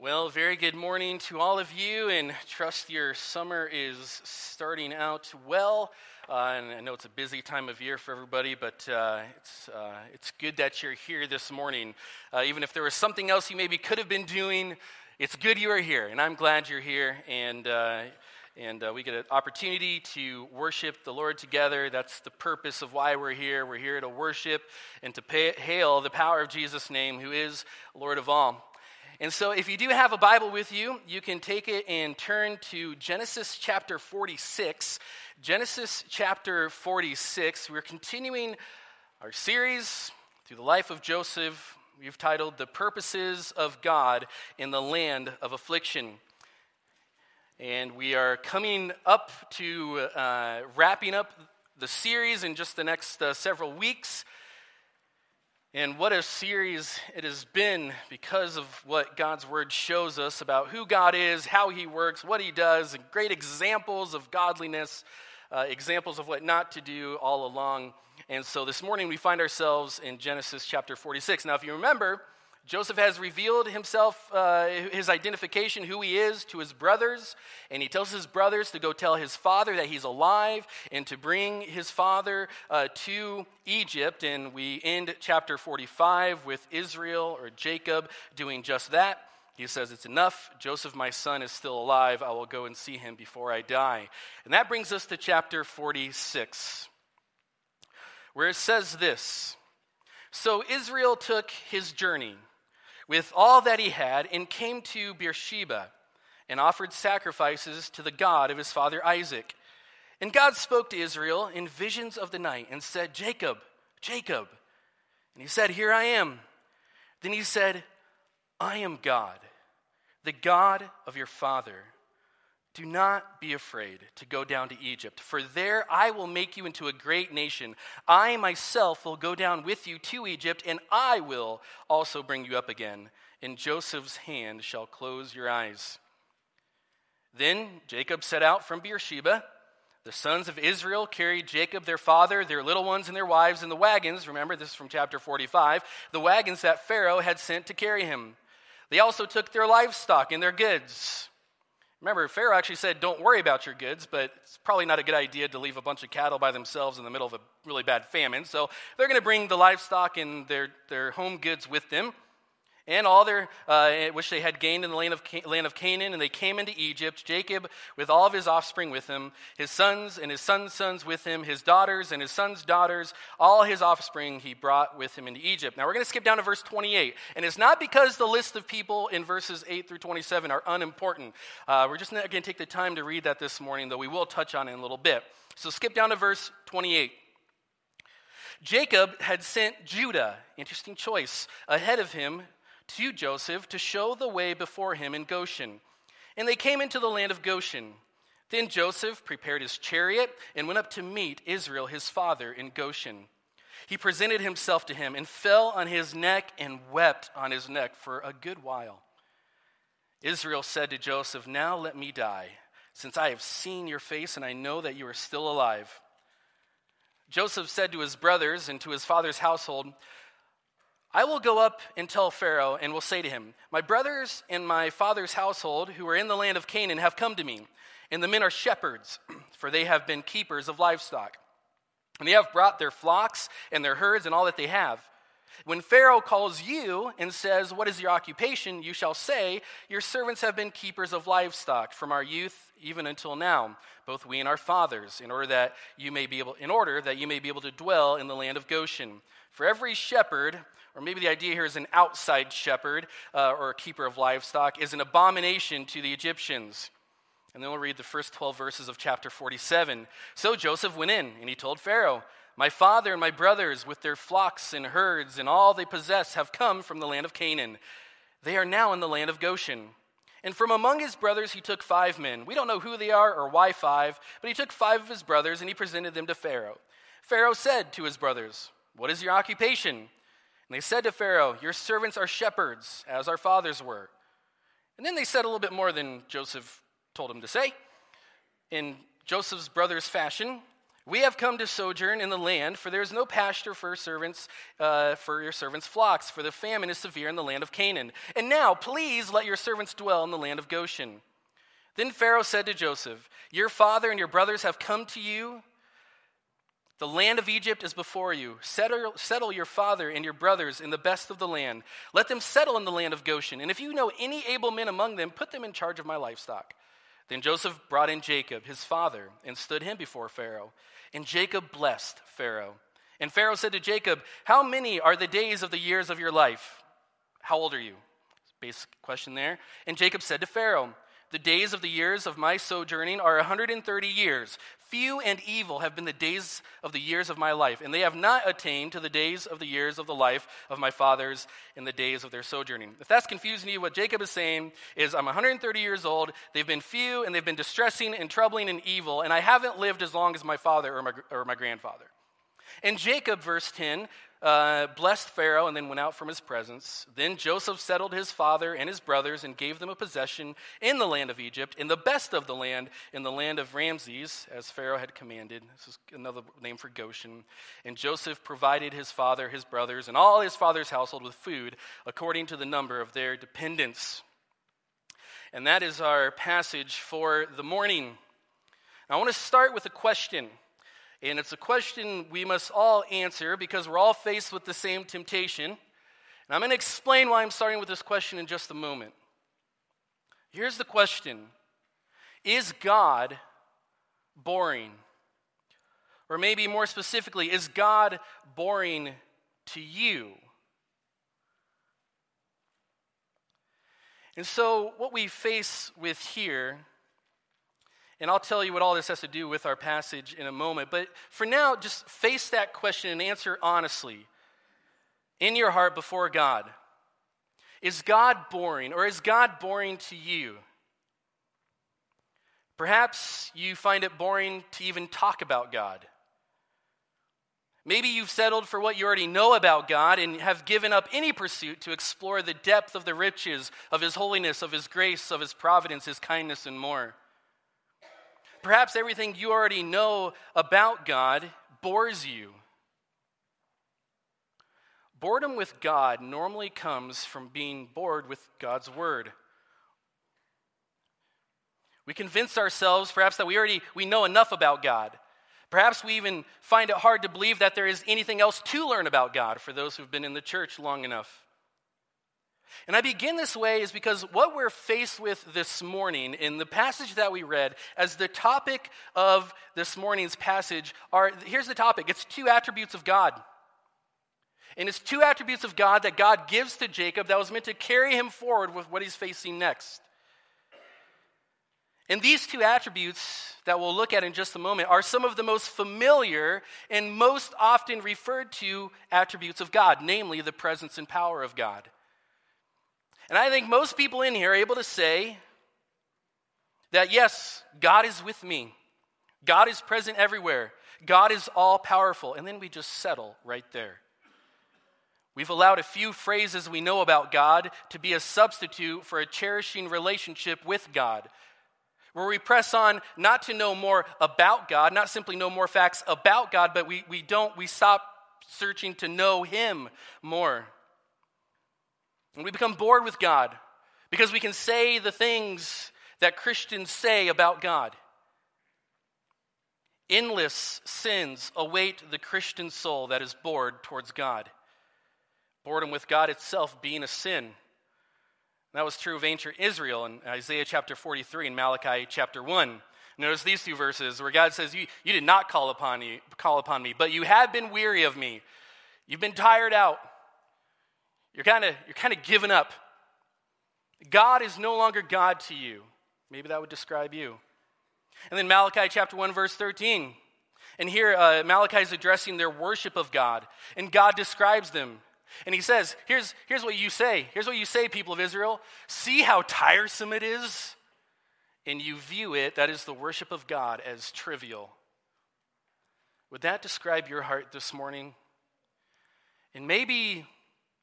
Well, very good morning to all of you, and trust your summer is starting out well. Uh, and I know it's a busy time of year for everybody, but uh, it's, uh, it's good that you're here this morning. Uh, even if there was something else you maybe could have been doing, it's good you are here, and I'm glad you're here. And, uh, and uh, we get an opportunity to worship the Lord together. That's the purpose of why we're here. We're here to worship and to pay, hail the power of Jesus' name, who is Lord of all. And so, if you do have a Bible with you, you can take it and turn to Genesis chapter 46. Genesis chapter 46. We're continuing our series through the life of Joseph. We've titled The Purposes of God in the Land of Affliction. And we are coming up to uh, wrapping up the series in just the next uh, several weeks. And what a series it has been because of what God's Word shows us about who God is, how He works, what He does, and great examples of godliness, uh, examples of what not to do all along. And so this morning we find ourselves in Genesis chapter 46. Now, if you remember, Joseph has revealed himself, uh, his identification, who he is, to his brothers, and he tells his brothers to go tell his father that he's alive and to bring his father uh, to Egypt. And we end chapter 45 with Israel or Jacob doing just that. He says, It's enough. Joseph, my son, is still alive. I will go and see him before I die. And that brings us to chapter 46, where it says this So Israel took his journey with all that he had and came to Beersheba and offered sacrifices to the God of his father Isaac. And God spoke to Israel in visions of the night and said, Jacob, Jacob. And he said, Here I am. Then he said, I am God, the God of your father. Do not be afraid to go down to Egypt, for there I will make you into a great nation. I myself will go down with you to Egypt, and I will also bring you up again. And Joseph's hand shall close your eyes. Then Jacob set out from Beersheba. The sons of Israel carried Jacob, their father, their little ones, and their wives in the wagons. Remember, this is from chapter 45. The wagons that Pharaoh had sent to carry him. They also took their livestock and their goods. Remember, Pharaoh actually said, Don't worry about your goods, but it's probably not a good idea to leave a bunch of cattle by themselves in the middle of a really bad famine. So they're going to bring the livestock and their, their home goods with them and all their uh, which they had gained in the land of, land of Canaan, and they came into Egypt. Jacob, with all of his offspring with him, his sons and his sons' sons with him, his daughters and his sons' daughters, all his offspring he brought with him into Egypt. Now we're going to skip down to verse 28, and it's not because the list of people in verses 8 through 27 are unimportant. Uh, we're just not going to take the time to read that this morning, though we will touch on it in a little bit. So skip down to verse 28. Jacob had sent Judah, interesting choice, ahead of him to Joseph to show the way before him in Goshen. And they came into the land of Goshen. Then Joseph prepared his chariot and went up to meet Israel, his father, in Goshen. He presented himself to him and fell on his neck and wept on his neck for a good while. Israel said to Joseph, Now let me die, since I have seen your face and I know that you are still alive. Joseph said to his brothers and to his father's household, I will go up and tell Pharaoh and will say to him, My brothers and my father's household who are in the land of Canaan have come to me, and the men are shepherds, for they have been keepers of livestock. And they have brought their flocks and their herds and all that they have. When Pharaoh calls you and says, What is your occupation? you shall say, Your servants have been keepers of livestock from our youth even until now, both we and our fathers, in order that you may be able, in order that you may be able to dwell in the land of Goshen. For every shepherd or maybe the idea here is an outside shepherd uh, or a keeper of livestock, is an abomination to the Egyptians. And then we'll read the first 12 verses of chapter 47. So Joseph went in, and he told Pharaoh, My father and my brothers, with their flocks and herds and all they possess, have come from the land of Canaan. They are now in the land of Goshen. And from among his brothers, he took five men. We don't know who they are or why five, but he took five of his brothers and he presented them to Pharaoh. Pharaoh said to his brothers, What is your occupation? And they said to Pharaoh, Your servants are shepherds, as our fathers were. And then they said a little bit more than Joseph told them to say. In Joseph's brother's fashion, We have come to sojourn in the land, for there is no pasture for servants, uh, for your servants' flocks, for the famine is severe in the land of Canaan. And now, please let your servants dwell in the land of Goshen. Then Pharaoh said to Joseph, Your father and your brothers have come to you. The land of Egypt is before you. Settle, settle your father and your brothers in the best of the land. Let them settle in the land of Goshen. And if you know any able men among them, put them in charge of my livestock. Then Joseph brought in Jacob, his father, and stood him before Pharaoh. And Jacob blessed Pharaoh. And Pharaoh said to Jacob, How many are the days of the years of your life? How old are you? Basic question there. And Jacob said to Pharaoh, The days of the years of my sojourning are 130 years. Few and evil have been the days of the years of my life, and they have not attained to the days of the years of the life of my fathers in the days of their sojourning. If that's confusing you, what Jacob is saying is, I'm 130 years old, they've been few, and they've been distressing and troubling and evil, and I haven't lived as long as my father or my, or my grandfather. And Jacob, verse 10, uh, blessed Pharaoh and then went out from his presence. Then Joseph settled his father and his brothers and gave them a possession in the land of Egypt, in the best of the land, in the land of Ramses, as Pharaoh had commanded. This is another name for Goshen. And Joseph provided his father, his brothers, and all his father's household with food according to the number of their dependents. And that is our passage for the morning. Now, I want to start with a question. And it's a question we must all answer because we're all faced with the same temptation. And I'm going to explain why I'm starting with this question in just a moment. Here's the question Is God boring? Or maybe more specifically, is God boring to you? And so, what we face with here and I'll tell you what all this has to do with our passage in a moment. But for now, just face that question and answer honestly in your heart before God. Is God boring, or is God boring to you? Perhaps you find it boring to even talk about God. Maybe you've settled for what you already know about God and have given up any pursuit to explore the depth of the riches of His holiness, of His grace, of His providence, His kindness, and more. Perhaps everything you already know about God bores you. Boredom with God normally comes from being bored with God's word. We convince ourselves perhaps that we already we know enough about God. Perhaps we even find it hard to believe that there is anything else to learn about God for those who've been in the church long enough. And I begin this way is because what we're faced with this morning in the passage that we read, as the topic of this morning's passage, are here's the topic it's two attributes of God. And it's two attributes of God that God gives to Jacob that was meant to carry him forward with what he's facing next. And these two attributes that we'll look at in just a moment are some of the most familiar and most often referred to attributes of God, namely the presence and power of God. And I think most people in here are able to say that, yes, God is with me, God is present everywhere, God is all powerful. And then we just settle right there. We've allowed a few phrases we know about God to be a substitute for a cherishing relationship with God, where we press on not to know more about God, not simply know more facts about God, but we, we don't, we stop searching to know Him more. And we become bored with God because we can say the things that Christians say about God. Endless sins await the Christian soul that is bored towards God. Boredom with God itself being a sin. That was true of ancient Israel in Isaiah chapter 43 and Malachi chapter 1. Notice these two verses where God says, You, you did not call upon, me, call upon me, but you have been weary of me. You've been tired out. You're kind of you're kind of giving up. God is no longer God to you. Maybe that would describe you. And then Malachi chapter 1 verse 13. And here uh, Malachi is addressing their worship of God, and God describes them. And he says, here's, here's what you say. Here's what you say, people of Israel. See how tiresome it is? And you view it, that is the worship of God, as trivial. Would that describe your heart this morning? And maybe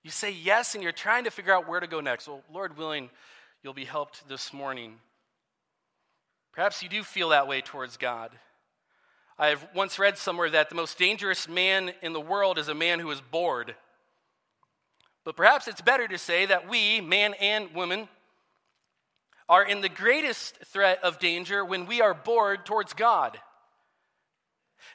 you say yes and you're trying to figure out where to go next. Well, Lord willing, you'll be helped this morning. Perhaps you do feel that way towards God. I've once read somewhere that the most dangerous man in the world is a man who is bored. But perhaps it's better to say that we, man and woman, are in the greatest threat of danger when we are bored towards God.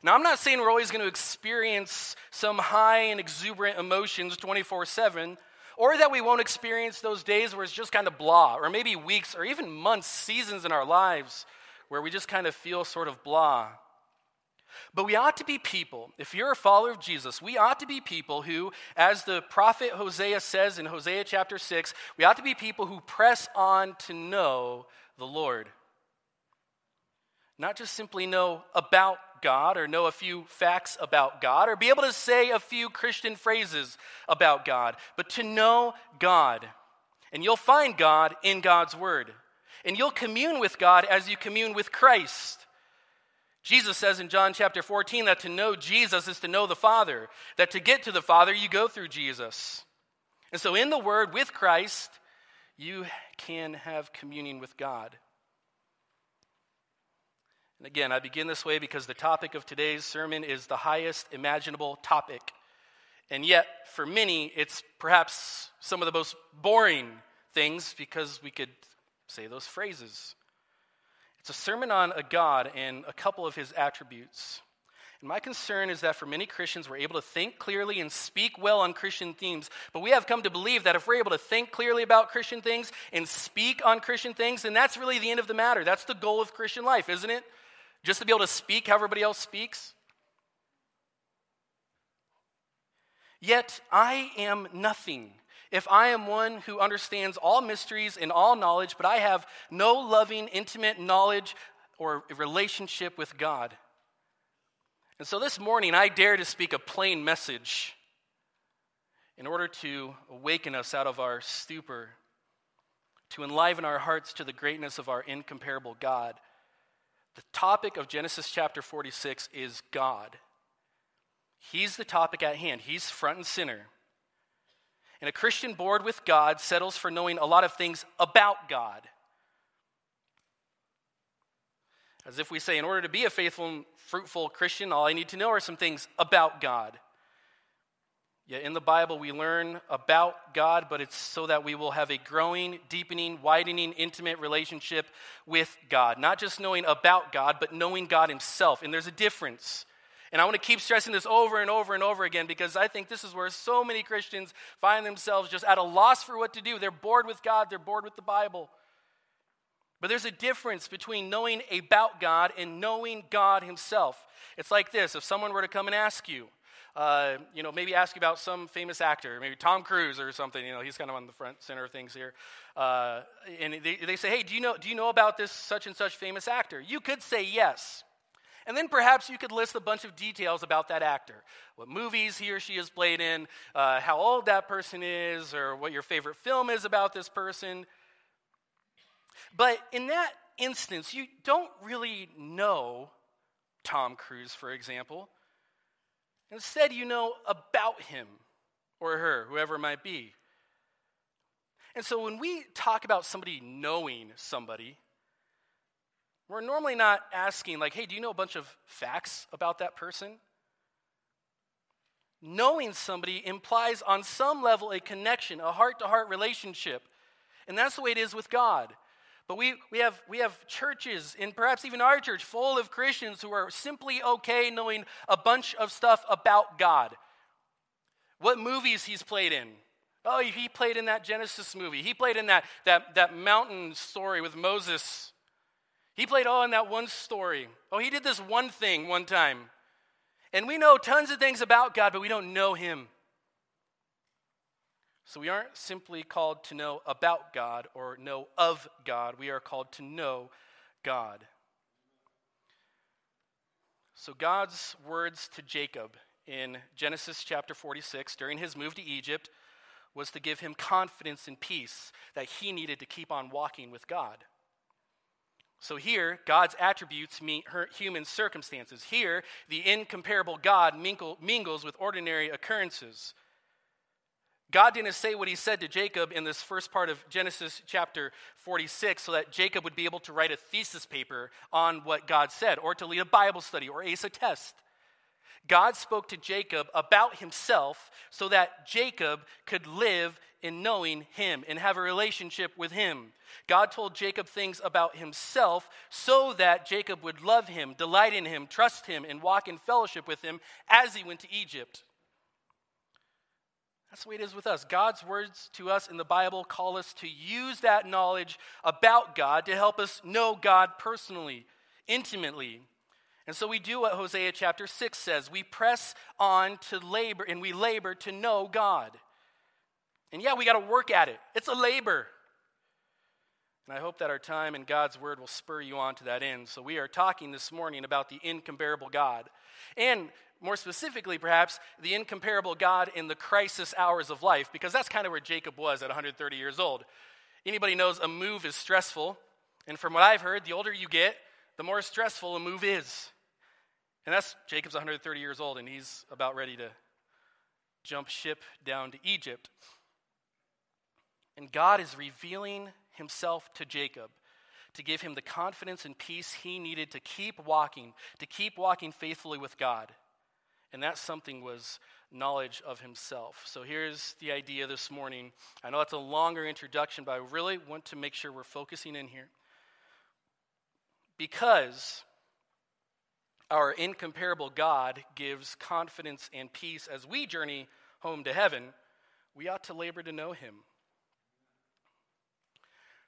Now, I'm not saying we're always going to experience some high and exuberant emotions 24 7, or that we won't experience those days where it's just kind of blah, or maybe weeks, or even months, seasons in our lives where we just kind of feel sort of blah. But we ought to be people, if you're a follower of Jesus, we ought to be people who, as the prophet Hosea says in Hosea chapter 6, we ought to be people who press on to know the Lord. Not just simply know about God or know a few facts about God or be able to say a few Christian phrases about God, but to know God. And you'll find God in God's Word. And you'll commune with God as you commune with Christ. Jesus says in John chapter 14 that to know Jesus is to know the Father, that to get to the Father, you go through Jesus. And so, in the Word with Christ, you can have communion with God. And again, I begin this way because the topic of today's sermon is the highest imaginable topic. And yet, for many, it's perhaps some of the most boring things because we could say those phrases. It's a sermon on a God and a couple of his attributes. And my concern is that for many Christians, we're able to think clearly and speak well on Christian themes, but we have come to believe that if we're able to think clearly about Christian things and speak on Christian things, then that's really the end of the matter. That's the goal of Christian life, isn't it? Just to be able to speak how everybody else speaks? Yet I am nothing if I am one who understands all mysteries and all knowledge, but I have no loving, intimate knowledge or relationship with God. And so this morning, I dare to speak a plain message in order to awaken us out of our stupor, to enliven our hearts to the greatness of our incomparable God. The topic of Genesis chapter 46 is God. He's the topic at hand, He's front and center. And a Christian bored with God settles for knowing a lot of things about God. As if we say, in order to be a faithful and fruitful Christian, all I need to know are some things about God. Yet in the Bible, we learn about God, but it's so that we will have a growing, deepening, widening, intimate relationship with God. Not just knowing about God, but knowing God Himself. And there's a difference. And I want to keep stressing this over and over and over again because I think this is where so many Christians find themselves just at a loss for what to do. They're bored with God, they're bored with the Bible. But there's a difference between knowing about God and knowing God Himself. It's like this if someone were to come and ask you, uh, you know, maybe ask about some famous actor, maybe Tom Cruise or something. You know, he's kind of on the front center of things here. Uh, and they, they say, hey, do you, know, do you know about this such and such famous actor? You could say yes. And then perhaps you could list a bunch of details about that actor what movies he or she has played in, uh, how old that person is, or what your favorite film is about this person. But in that instance, you don't really know Tom Cruise, for example. Instead, you know about him or her, whoever it might be. And so when we talk about somebody knowing somebody, we're normally not asking, like, hey, do you know a bunch of facts about that person? Knowing somebody implies, on some level, a connection, a heart to heart relationship. And that's the way it is with God. But we, we, have, we have churches, and perhaps even our church, full of Christians who are simply okay knowing a bunch of stuff about God. What movies he's played in. Oh, he played in that Genesis movie. He played in that, that, that mountain story with Moses. He played, oh, in that one story. Oh, he did this one thing one time. And we know tons of things about God, but we don't know him. So we aren't simply called to know about God or know of God. We are called to know God. So God's words to Jacob in Genesis chapter 46 during his move to Egypt was to give him confidence and peace that he needed to keep on walking with God. So here, God's attributes meet human circumstances. Here, the incomparable God mingle, mingles with ordinary occurrences. God didn't say what he said to Jacob in this first part of Genesis chapter 46 so that Jacob would be able to write a thesis paper on what God said or to lead a Bible study or ace a test. God spoke to Jacob about himself so that Jacob could live in knowing him and have a relationship with him. God told Jacob things about himself so that Jacob would love him, delight in him, trust him, and walk in fellowship with him as he went to Egypt. That's the way it is with us. God's words to us in the Bible call us to use that knowledge about God to help us know God personally, intimately. And so we do what Hosea chapter 6 says we press on to labor, and we labor to know God. And yeah, we got to work at it, it's a labor. And I hope that our time in God's Word will spur you on to that end. So, we are talking this morning about the incomparable God. And more specifically, perhaps, the incomparable God in the crisis hours of life, because that's kind of where Jacob was at 130 years old. Anybody knows a move is stressful. And from what I've heard, the older you get, the more stressful a move is. And that's Jacob's 130 years old, and he's about ready to jump ship down to Egypt. And God is revealing himself to Jacob to give him the confidence and peace he needed to keep walking, to keep walking faithfully with God. And that something was knowledge of himself. So here's the idea this morning. I know that's a longer introduction, but I really want to make sure we're focusing in here. Because our incomparable God gives confidence and peace as we journey home to heaven, we ought to labor to know him.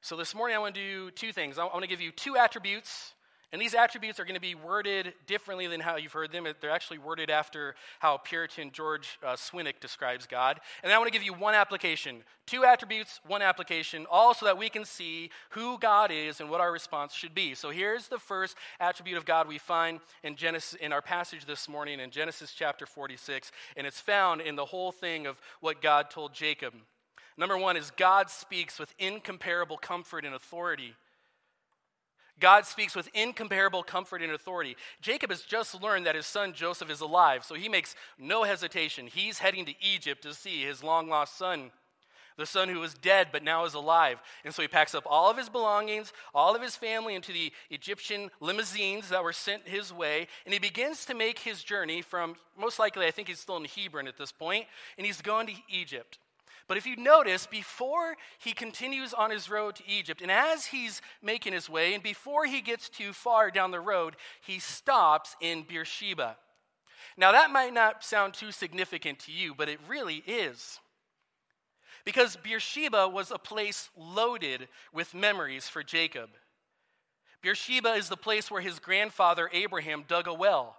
So this morning I want to do two things. I want to give you two attributes, and these attributes are going to be worded differently than how you've heard them. They're actually worded after how Puritan George uh, Swinnock describes God. And I want to give you one application. Two attributes, one application, all so that we can see who God is and what our response should be. So here's the first attribute of God we find in Genesis in our passage this morning in Genesis chapter 46, and it's found in the whole thing of what God told Jacob. Number one is God speaks with incomparable comfort and authority. God speaks with incomparable comfort and authority. Jacob has just learned that his son Joseph is alive, so he makes no hesitation. He's heading to Egypt to see his long lost son, the son who was dead but now is alive. And so he packs up all of his belongings, all of his family into the Egyptian limousines that were sent his way, and he begins to make his journey from, most likely, I think he's still in Hebron at this point, and he's going to Egypt. But if you notice, before he continues on his road to Egypt, and as he's making his way, and before he gets too far down the road, he stops in Beersheba. Now, that might not sound too significant to you, but it really is. Because Beersheba was a place loaded with memories for Jacob. Beersheba is the place where his grandfather Abraham dug a well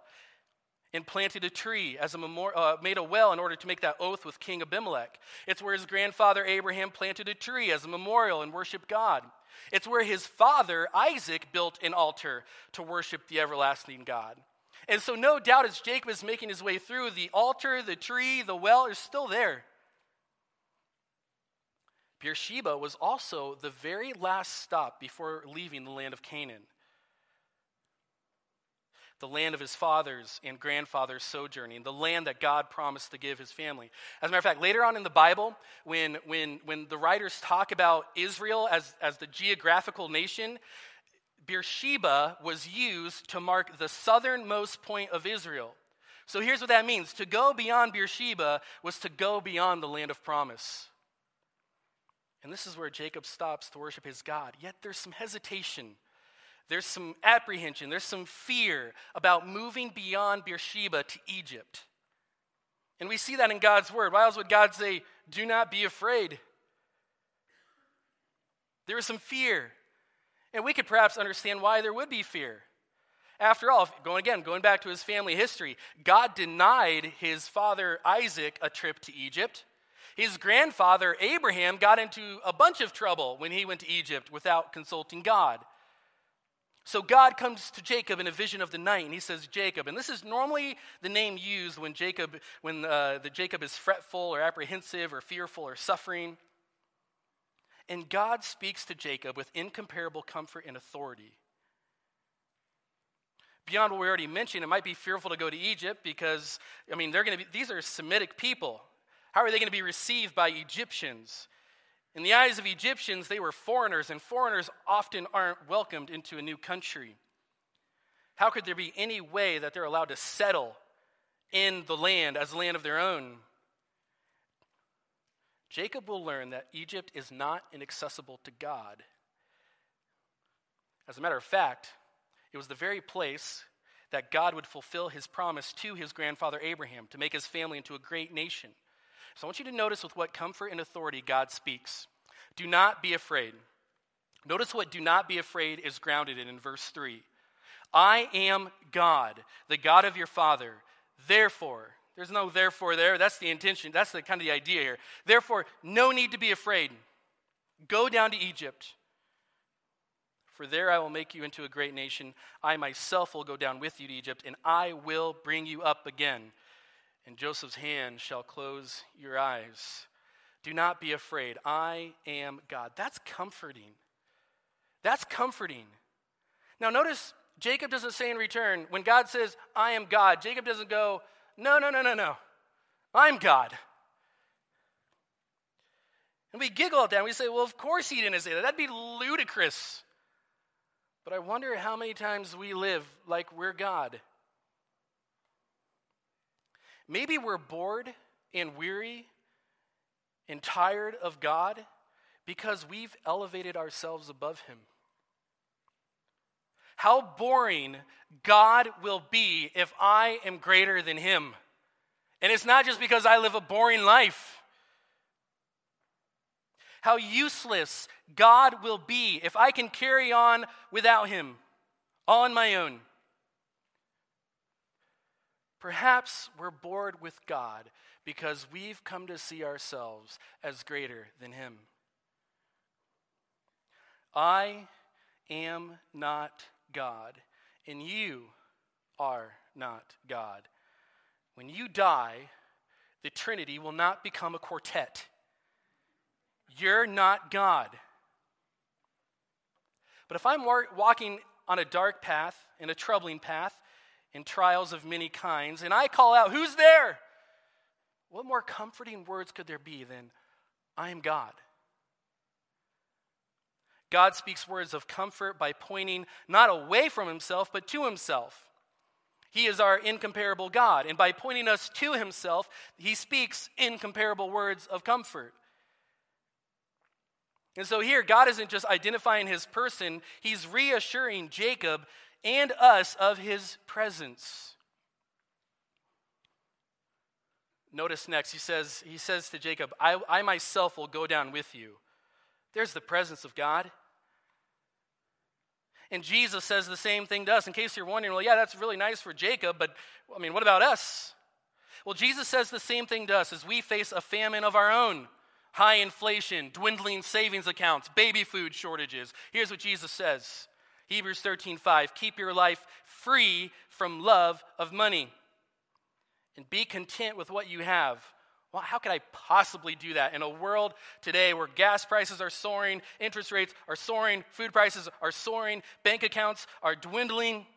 and planted a tree as a memorial, uh, made a well in order to make that oath with King Abimelech. It's where his grandfather Abraham planted a tree as a memorial and worshiped God. It's where his father Isaac built an altar to worship the everlasting God. And so, no doubt, as Jacob is making his way through, the altar, the tree, the well is still there. Beersheba was also the very last stop before leaving the land of Canaan the land of his fathers and grandfathers sojourning, the land that God promised to give his family. As a matter of fact, later on in the Bible, when, when, when the writers talk about Israel as, as the geographical nation, Beersheba was used to mark the southernmost point of Israel. So here's what that means to go beyond Beersheba was to go beyond the land of promise. And this is where Jacob stops to worship his God. Yet there's some hesitation there's some apprehension, there's some fear about moving beyond Beersheba to Egypt. And we see that in God's word. Why else would God say, Do not be afraid? There is some fear. And we could perhaps understand why there would be fear. After all, going again, going back to his family history, God denied his father Isaac a trip to Egypt. His grandfather Abraham got into a bunch of trouble when he went to Egypt without consulting God. So God comes to Jacob in a vision of the night, and he says, Jacob. And this is normally the name used when Jacob, when uh, the Jacob is fretful or apprehensive or fearful or suffering. And God speaks to Jacob with incomparable comfort and authority. Beyond what we already mentioned, it might be fearful to go to Egypt because, I mean, they're going to be, these are Semitic people. How are they going to be received by Egyptians? In the eyes of Egyptians, they were foreigners, and foreigners often aren't welcomed into a new country. How could there be any way that they're allowed to settle in the land as land of their own? Jacob will learn that Egypt is not inaccessible to God. As a matter of fact, it was the very place that God would fulfill his promise to his grandfather Abraham to make his family into a great nation. So I want you to notice with what comfort and authority God speaks. Do not be afraid. Notice what do not be afraid is grounded in in verse 3. I am God, the God of your father. Therefore, there's no therefore there. That's the intention. That's the kind of the idea here. Therefore, no need to be afraid. Go down to Egypt. For there I will make you into a great nation. I myself will go down with you to Egypt, and I will bring you up again. And Joseph's hand shall close your eyes. Do not be afraid. I am God. That's comforting. That's comforting. Now, notice Jacob doesn't say in return, when God says, I am God, Jacob doesn't go, no, no, no, no, no. I'm God. And we giggle at that and we say, well, of course he didn't say that. That'd be ludicrous. But I wonder how many times we live like we're God. Maybe we're bored and weary and tired of God because we've elevated ourselves above Him. How boring God will be if I am greater than Him. And it's not just because I live a boring life. How useless God will be if I can carry on without Him all on my own. Perhaps we're bored with God because we've come to see ourselves as greater than Him. I am not God, and you are not God. When you die, the Trinity will not become a quartet. You're not God. But if I'm walking on a dark path, in a troubling path, in trials of many kinds, and I call out, Who's there? What more comforting words could there be than, I am God? God speaks words of comfort by pointing not away from himself, but to himself. He is our incomparable God. And by pointing us to himself, he speaks incomparable words of comfort. And so here, God isn't just identifying his person, he's reassuring Jacob and us of his presence. Notice next, he says, he says to Jacob, I, I myself will go down with you. There's the presence of God. And Jesus says the same thing to us. In case you're wondering, well, yeah, that's really nice for Jacob, but I mean, what about us? Well, Jesus says the same thing to us as we face a famine of our own high inflation, dwindling savings accounts, baby food shortages. Here's what Jesus says Hebrews 13 5 Keep your life free from love of money and be content with what you have well, how could I possibly do that in a world today where gas prices are soaring, interest rates are soaring, food prices are soaring, bank accounts are dwindling?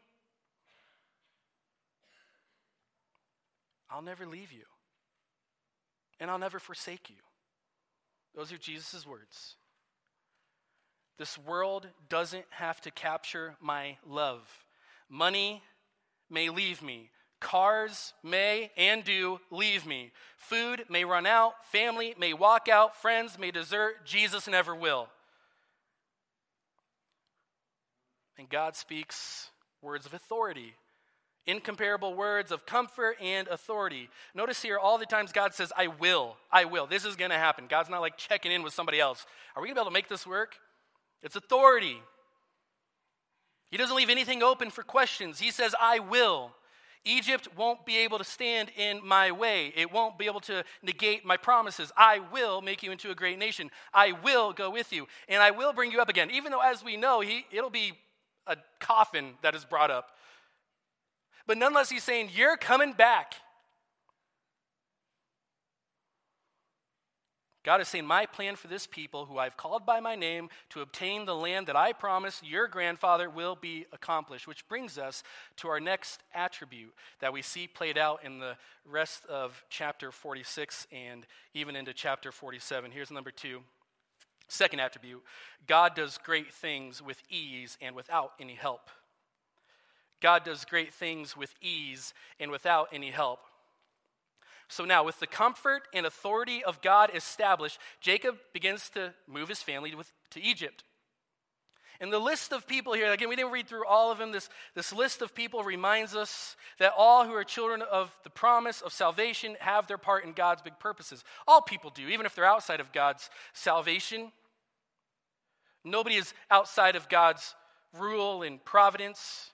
I'll never leave you, and I'll never forsake you. Those are Jesus' words. This world doesn't have to capture my love. Money may leave me, Cars may and do leave me. Food may run out. Family may walk out. Friends may desert. Jesus never will. And God speaks words of authority, incomparable words of comfort and authority. Notice here, all the times God says, I will, I will. This is going to happen. God's not like checking in with somebody else. Are we going to be able to make this work? It's authority. He doesn't leave anything open for questions. He says, I will. Egypt won't be able to stand in my way. It won't be able to negate my promises. I will make you into a great nation. I will go with you, and I will bring you up again. Even though, as we know, he, it'll be a coffin that is brought up. But nonetheless, he's saying, You're coming back. God is saying, My plan for this people, who I've called by my name, to obtain the land that I promised your grandfather, will be accomplished. Which brings us to our next attribute that we see played out in the rest of chapter 46 and even into chapter 47. Here's number two. Second attribute God does great things with ease and without any help. God does great things with ease and without any help. So now, with the comfort and authority of God established, Jacob begins to move his family to, to Egypt. And the list of people here, again, we didn't read through all of them. This, this list of people reminds us that all who are children of the promise of salvation have their part in God's big purposes. All people do, even if they're outside of God's salvation. Nobody is outside of God's rule and providence.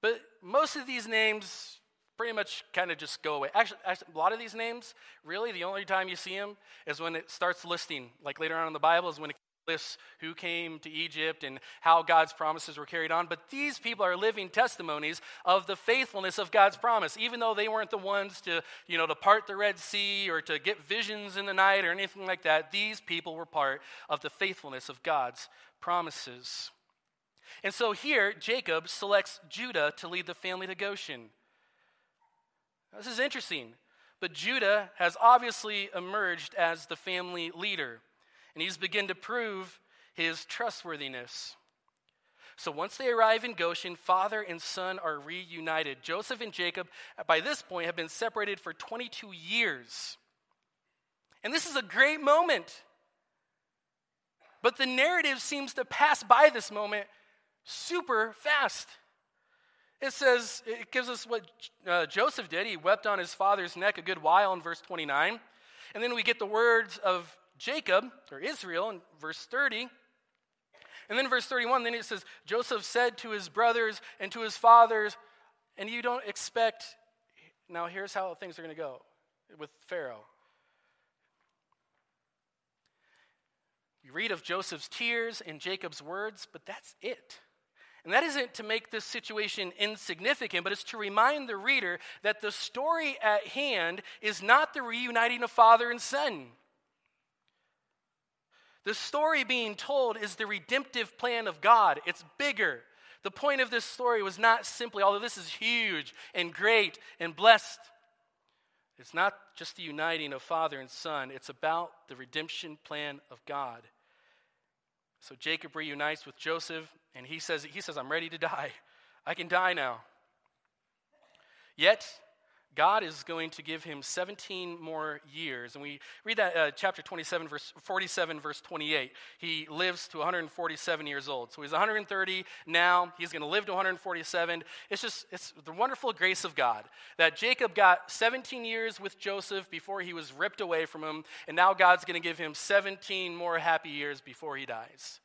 But most of these names pretty much kind of just go away. Actually, actually, a lot of these names, really, the only time you see them is when it starts listing, like later on in the Bible, is when it lists who came to Egypt and how God's promises were carried on. But these people are living testimonies of the faithfulness of God's promise, even though they weren't the ones to, you know, to part the Red Sea or to get visions in the night or anything like that. These people were part of the faithfulness of God's promises. And so here, Jacob selects Judah to lead the family to Goshen. This is interesting. But Judah has obviously emerged as the family leader, and he's begun to prove his trustworthiness. So once they arrive in Goshen, father and son are reunited. Joseph and Jacob, by this point, have been separated for 22 years. And this is a great moment. But the narrative seems to pass by this moment super fast. It says, it gives us what uh, Joseph did. He wept on his father's neck a good while in verse 29. And then we get the words of Jacob, or Israel, in verse 30. And then verse 31, then it says, Joseph said to his brothers and to his fathers, and you don't expect, now here's how things are going to go with Pharaoh. You read of Joseph's tears and Jacob's words, but that's it. And that isn't to make this situation insignificant, but it's to remind the reader that the story at hand is not the reuniting of father and son. The story being told is the redemptive plan of God. It's bigger. The point of this story was not simply, although this is huge and great and blessed, it's not just the uniting of father and son, it's about the redemption plan of God. So Jacob reunites with Joseph, and he says, he says, I'm ready to die. I can die now. Yet, God is going to give him 17 more years. And we read that uh, chapter 27, verse 47, verse 28. He lives to 147 years old. So he's 130 now. He's going to live to 147. It's just, it's the wonderful grace of God that Jacob got 17 years with Joseph before he was ripped away from him. And now God's going to give him 17 more happy years before he dies.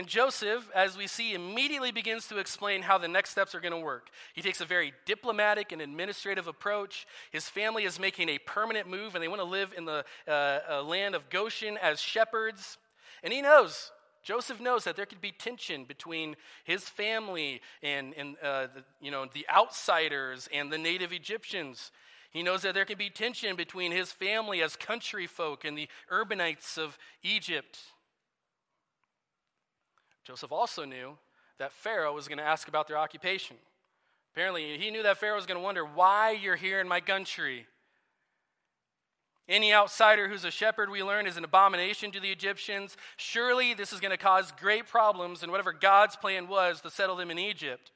And Joseph, as we see, immediately begins to explain how the next steps are going to work. He takes a very diplomatic and administrative approach. His family is making a permanent move, and they want to live in the uh, uh, land of Goshen as shepherds. And he knows, Joseph knows that there could be tension between his family and, and uh, the, you know, the outsiders and the native Egyptians. He knows that there can be tension between his family as country folk and the urbanites of Egypt. Joseph also knew that Pharaoh was going to ask about their occupation. Apparently, he knew that Pharaoh was going to wonder why you're here in my country. Any outsider who's a shepherd, we learn, is an abomination to the Egyptians. Surely this is going to cause great problems in whatever God's plan was to settle them in Egypt.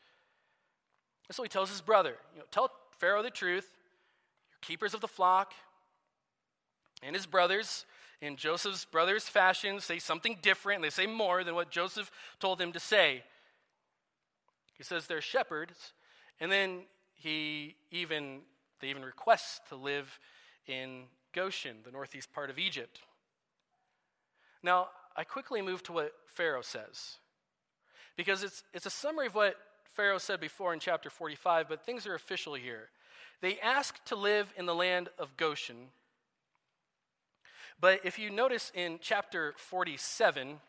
And so he tells his brother, you know, tell Pharaoh the truth. You're keepers of the flock. And his brothers in Joseph's brothers' fashion, say something different, they say more than what Joseph told them to say. He says they're shepherds, and then he even they even request to live in Goshen, the northeast part of Egypt. Now, I quickly move to what Pharaoh says. Because it's, it's a summary of what Pharaoh said before in chapter 45, but things are official here. They ask to live in the land of Goshen, but if you notice in chapter 47,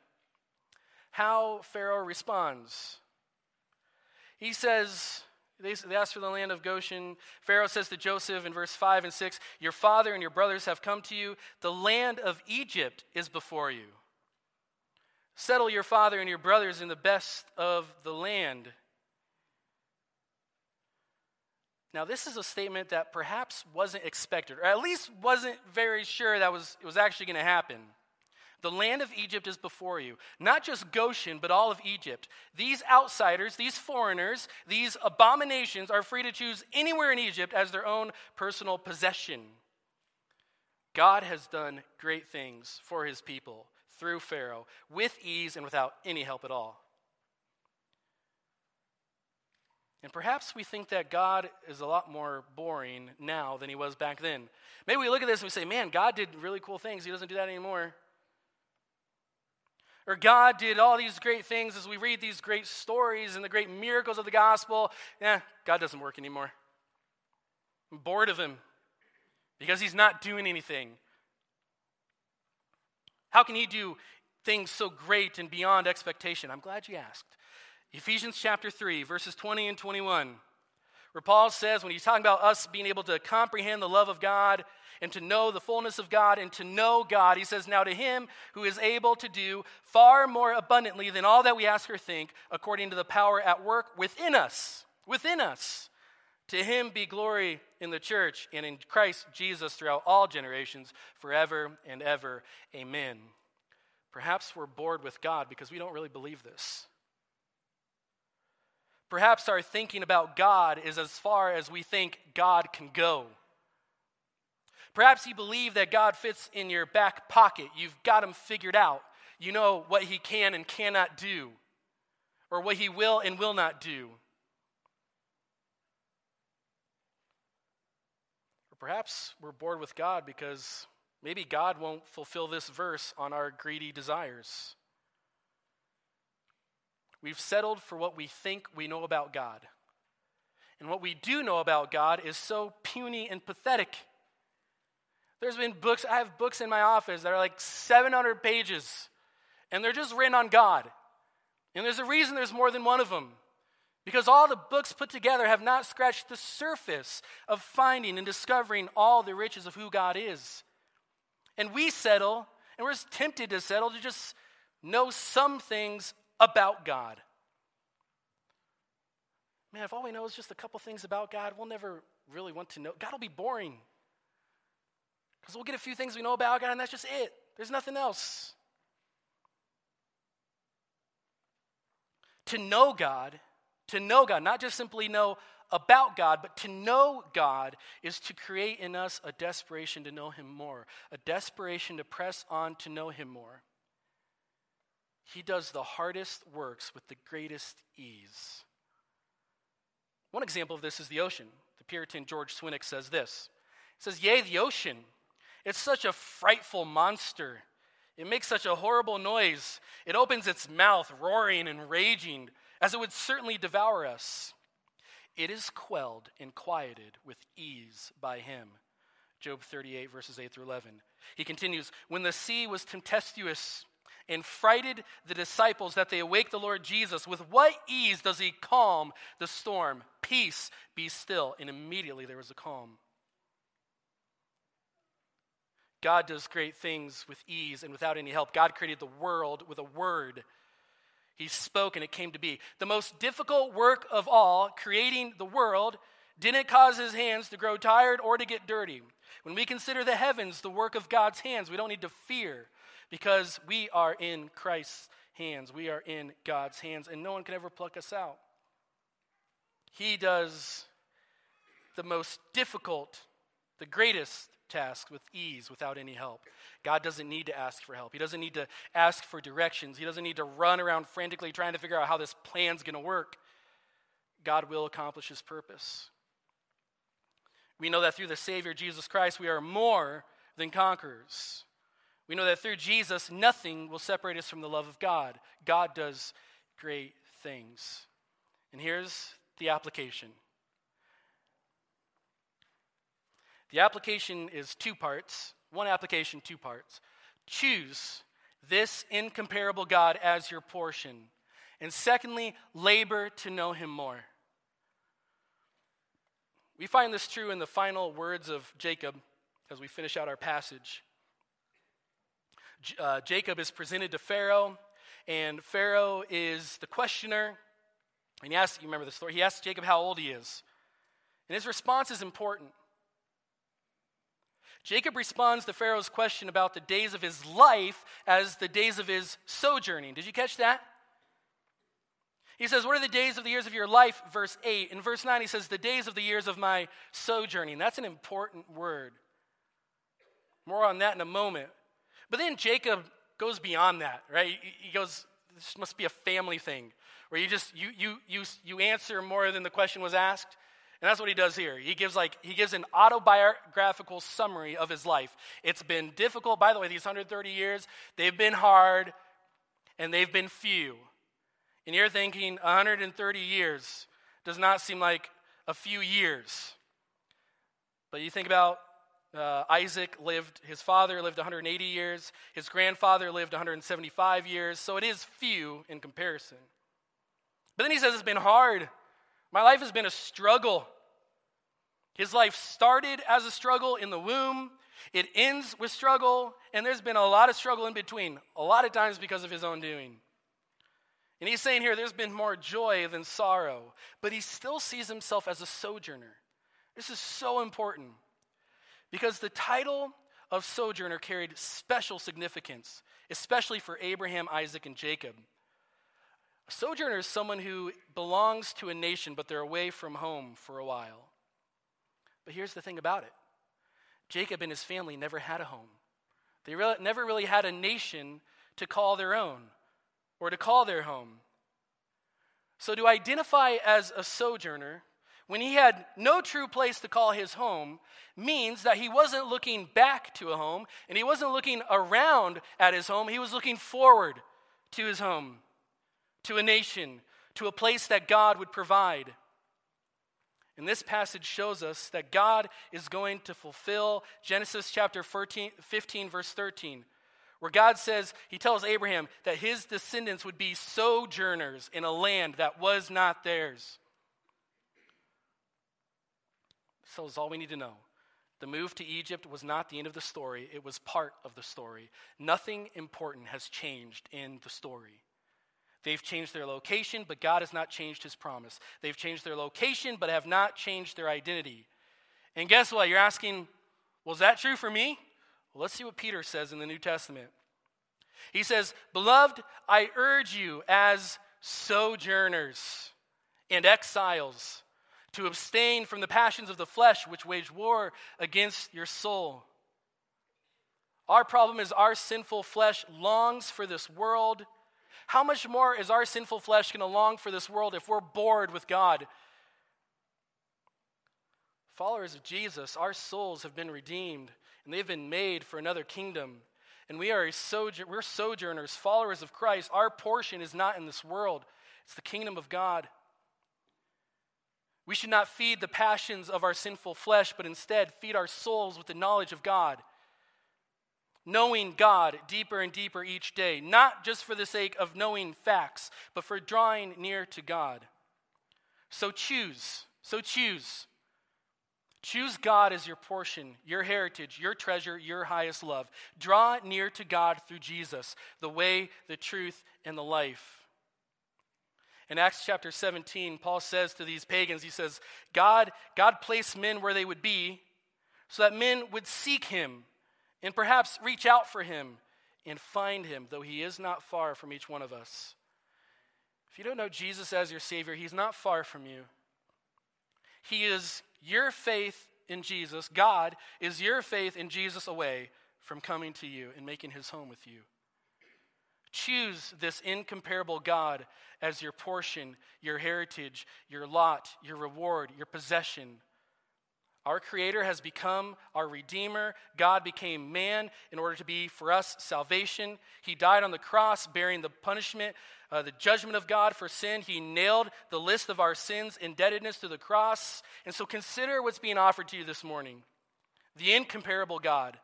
how Pharaoh responds, he says, They, ask for the land of Goshen. Pharaoh says to Joseph in verse 5 and 6 Your father and your brothers have come to you. The land of Egypt is before you. Settle your father and your brothers in the best of the land. Now, this is a statement that perhaps wasn't expected, or at least wasn't very sure that was, it was actually going to happen. The land of Egypt is before you. Not just Goshen, but all of Egypt. These outsiders, these foreigners, these abominations are free to choose anywhere in Egypt as their own personal possession. God has done great things for his people through Pharaoh with ease and without any help at all. And perhaps we think that God is a lot more boring now than he was back then. Maybe we look at this and we say, man, God did really cool things. He doesn't do that anymore. Or God did all these great things as we read these great stories and the great miracles of the gospel. Yeah, God doesn't work anymore. I'm bored of him because he's not doing anything. How can he do things so great and beyond expectation? I'm glad you asked. Ephesians chapter 3, verses 20 and 21, where Paul says, when he's talking about us being able to comprehend the love of God and to know the fullness of God and to know God. He says, Now to him who is able to do far more abundantly than all that we ask or think, according to the power at work within us. Within us. To him be glory in the church and in Christ Jesus throughout all generations, forever and ever. Amen. Perhaps we're bored with God because we don't really believe this. Perhaps our thinking about God is as far as we think God can go. Perhaps you believe that God fits in your back pocket. You've got him figured out. You know what he can and cannot do, or what he will and will not do. Or perhaps we're bored with God because maybe God won't fulfill this verse on our greedy desires. We've settled for what we think we know about God. And what we do know about God is so puny and pathetic. There's been books, I have books in my office that are like 700 pages, and they're just written on God. And there's a reason there's more than one of them. Because all the books put together have not scratched the surface of finding and discovering all the riches of who God is. And we settle, and we're tempted to settle to just know some things about God. Man, if all we know is just a couple things about God, we'll never really want to know. God will be boring. Because we'll get a few things we know about God, and that's just it. There's nothing else. To know God, to know God, not just simply know about God, but to know God is to create in us a desperation to know Him more, a desperation to press on to know Him more. He does the hardest works with the greatest ease. One example of this is the ocean. The Puritan George Swinnock says this He says, Yea, the ocean it's such a frightful monster. It makes such a horrible noise. It opens its mouth, roaring and raging, as it would certainly devour us. It is quelled and quieted with ease by him. Job 38, verses 8 through 11. He continues When the sea was tempestuous and frighted the disciples that they awake the Lord Jesus, with what ease does he calm the storm? Peace, be still. And immediately there was a calm. God does great things with ease and without any help. God created the world with a word. He spoke and it came to be. The most difficult work of all, creating the world, didn't cause his hands to grow tired or to get dirty. When we consider the heavens the work of God's hands, we don't need to fear because we are in Christ's hands. We are in God's hands, and no one can ever pluck us out. He does the most difficult, the greatest task with ease without any help. God doesn't need to ask for help. He doesn't need to ask for directions. He doesn't need to run around frantically trying to figure out how this plan's going to work. God will accomplish his purpose. We know that through the Savior Jesus Christ, we are more than conquerors. We know that through Jesus, nothing will separate us from the love of God. God does great things. And here's the application The application is two parts. One application, two parts. Choose this incomparable God as your portion. And secondly, labor to know him more. We find this true in the final words of Jacob as we finish out our passage. Uh, Jacob is presented to Pharaoh, and Pharaoh is the questioner. And he asks, you remember the story, he asks Jacob how old he is. And his response is important. Jacob responds to Pharaoh's question about the days of his life as the days of his sojourning. Did you catch that? He says, What are the days of the years of your life? Verse 8. In verse 9, he says, The days of the years of my sojourning. That's an important word. More on that in a moment. But then Jacob goes beyond that, right? He goes, This must be a family thing where you just you you you you answer more than the question was asked. And that's what he does here. He gives like he gives an autobiographical summary of his life. It's been difficult. By the way, these 130 years, they've been hard and they've been few. And you're thinking 130 years does not seem like a few years. But you think about uh, Isaac lived, his father lived 180 years, his grandfather lived 175 years, so it is few in comparison. But then he says it's been hard. My life has been a struggle. His life started as a struggle in the womb, it ends with struggle, and there's been a lot of struggle in between, a lot of times because of his own doing. And he's saying here there's been more joy than sorrow, but he still sees himself as a sojourner. This is so important because the title of sojourner carried special significance, especially for Abraham, Isaac, and Jacob. A sojourner is someone who belongs to a nation, but they're away from home for a while. But here's the thing about it Jacob and his family never had a home, they re- never really had a nation to call their own or to call their home. So to identify as a sojourner, when he had no true place to call his home, means that he wasn't looking back to a home and he wasn't looking around at his home, he was looking forward to his home to a nation, to a place that God would provide. And this passage shows us that God is going to fulfill Genesis chapter 14, 15, verse 13, where God says, He tells Abraham that his descendants would be sojourners in a land that was not theirs. So that's all we need to know. The move to Egypt was not the end of the story, it was part of the story. Nothing important has changed in the story. They've changed their location, but God has not changed his promise. They've changed their location, but have not changed their identity. And guess what? You're asking, was that true for me? Well, let's see what Peter says in the New Testament. He says, Beloved, I urge you as sojourners and exiles to abstain from the passions of the flesh which wage war against your soul. Our problem is our sinful flesh longs for this world how much more is our sinful flesh going to long for this world if we're bored with God? Followers of Jesus, our souls have been redeemed and they've been made for another kingdom. And we are sojour- we're sojourners, followers of Christ. Our portion is not in this world, it's the kingdom of God. We should not feed the passions of our sinful flesh, but instead feed our souls with the knowledge of God knowing God deeper and deeper each day, not just for the sake of knowing facts, but for drawing near to God. So choose. So choose. Choose God as your portion, your heritage, your treasure, your highest love. Draw near to God through Jesus, the way, the truth, and the life. In Acts chapter 17, Paul says to these pagans, he says, God, God placed men where they would be so that men would seek him and perhaps reach out for him and find him, though he is not far from each one of us. If you don't know Jesus as your Savior, he's not far from you. He is your faith in Jesus. God is your faith in Jesus away from coming to you and making his home with you. Choose this incomparable God as your portion, your heritage, your lot, your reward, your possession. Our Creator has become our Redeemer. God became man in order to be for us salvation. He died on the cross, bearing the punishment, uh, the judgment of God for sin. He nailed the list of our sins, indebtedness to the cross. And so consider what's being offered to you this morning the incomparable God.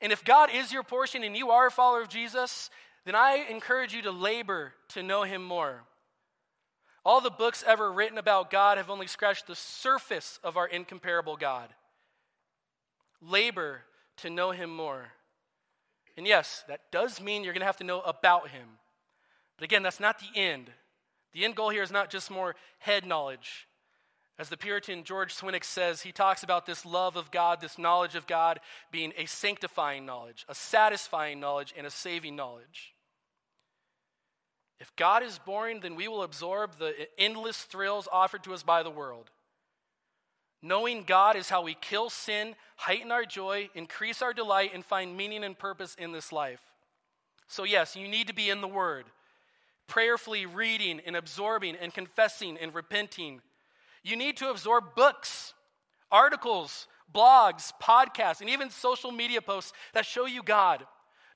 And if God is your portion and you are a follower of Jesus, then I encourage you to labor to know Him more. All the books ever written about God have only scratched the surface of our incomparable God. Labor to know Him more. And yes, that does mean you're going to have to know about Him. But again, that's not the end. The end goal here is not just more head knowledge. As the Puritan George Swinnock says, he talks about this love of God, this knowledge of God being a sanctifying knowledge, a satisfying knowledge, and a saving knowledge. If God is boring, then we will absorb the endless thrills offered to us by the world. Knowing God is how we kill sin, heighten our joy, increase our delight, and find meaning and purpose in this life. So, yes, you need to be in the Word, prayerfully reading and absorbing and confessing and repenting you need to absorb books, articles, blogs, podcasts, and even social media posts that show you God.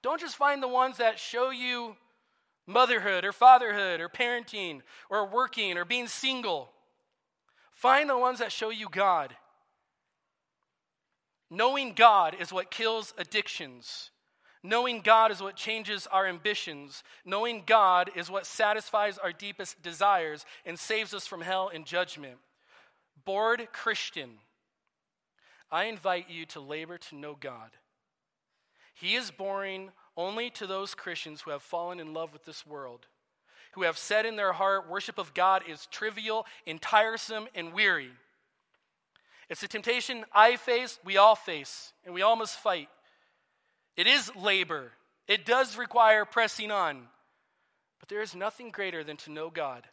Don't just find the ones that show you motherhood or fatherhood or parenting or working or being single. Find the ones that show you God. Knowing God is what kills addictions. Knowing God is what changes our ambitions. Knowing God is what satisfies our deepest desires and saves us from hell and judgment. Bored Christian, I invite you to labor to know God. He is boring only to those Christians who have fallen in love with this world, who have said in their heart, worship of God is trivial and tiresome and weary. It's a temptation I face, we all face, and we all must fight. It is labor, it does require pressing on, but there is nothing greater than to know God.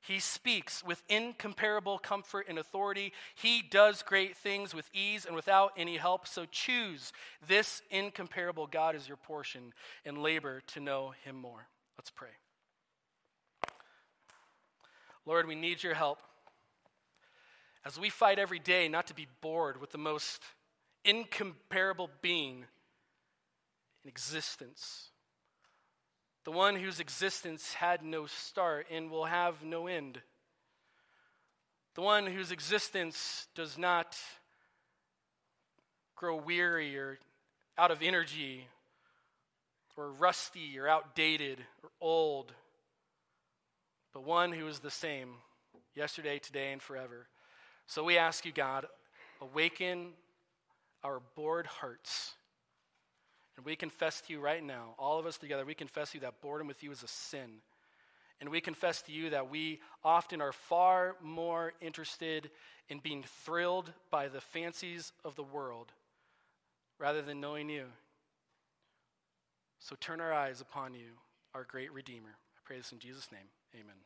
He speaks with incomparable comfort and authority. He does great things with ease and without any help. So choose this incomparable God as your portion and labor to know him more. Let's pray. Lord, we need your help. As we fight every day not to be bored with the most incomparable being in existence the one whose existence had no start and will have no end, the one whose existence does not grow weary or out of energy or rusty or outdated or old, but one who is the same yesterday, today, and forever. So we ask you, God, awaken our bored hearts and we confess to you right now, all of us together, we confess to you that boredom with you is a sin. And we confess to you that we often are far more interested in being thrilled by the fancies of the world rather than knowing you. So turn our eyes upon you, our great Redeemer. I pray this in Jesus' name. Amen.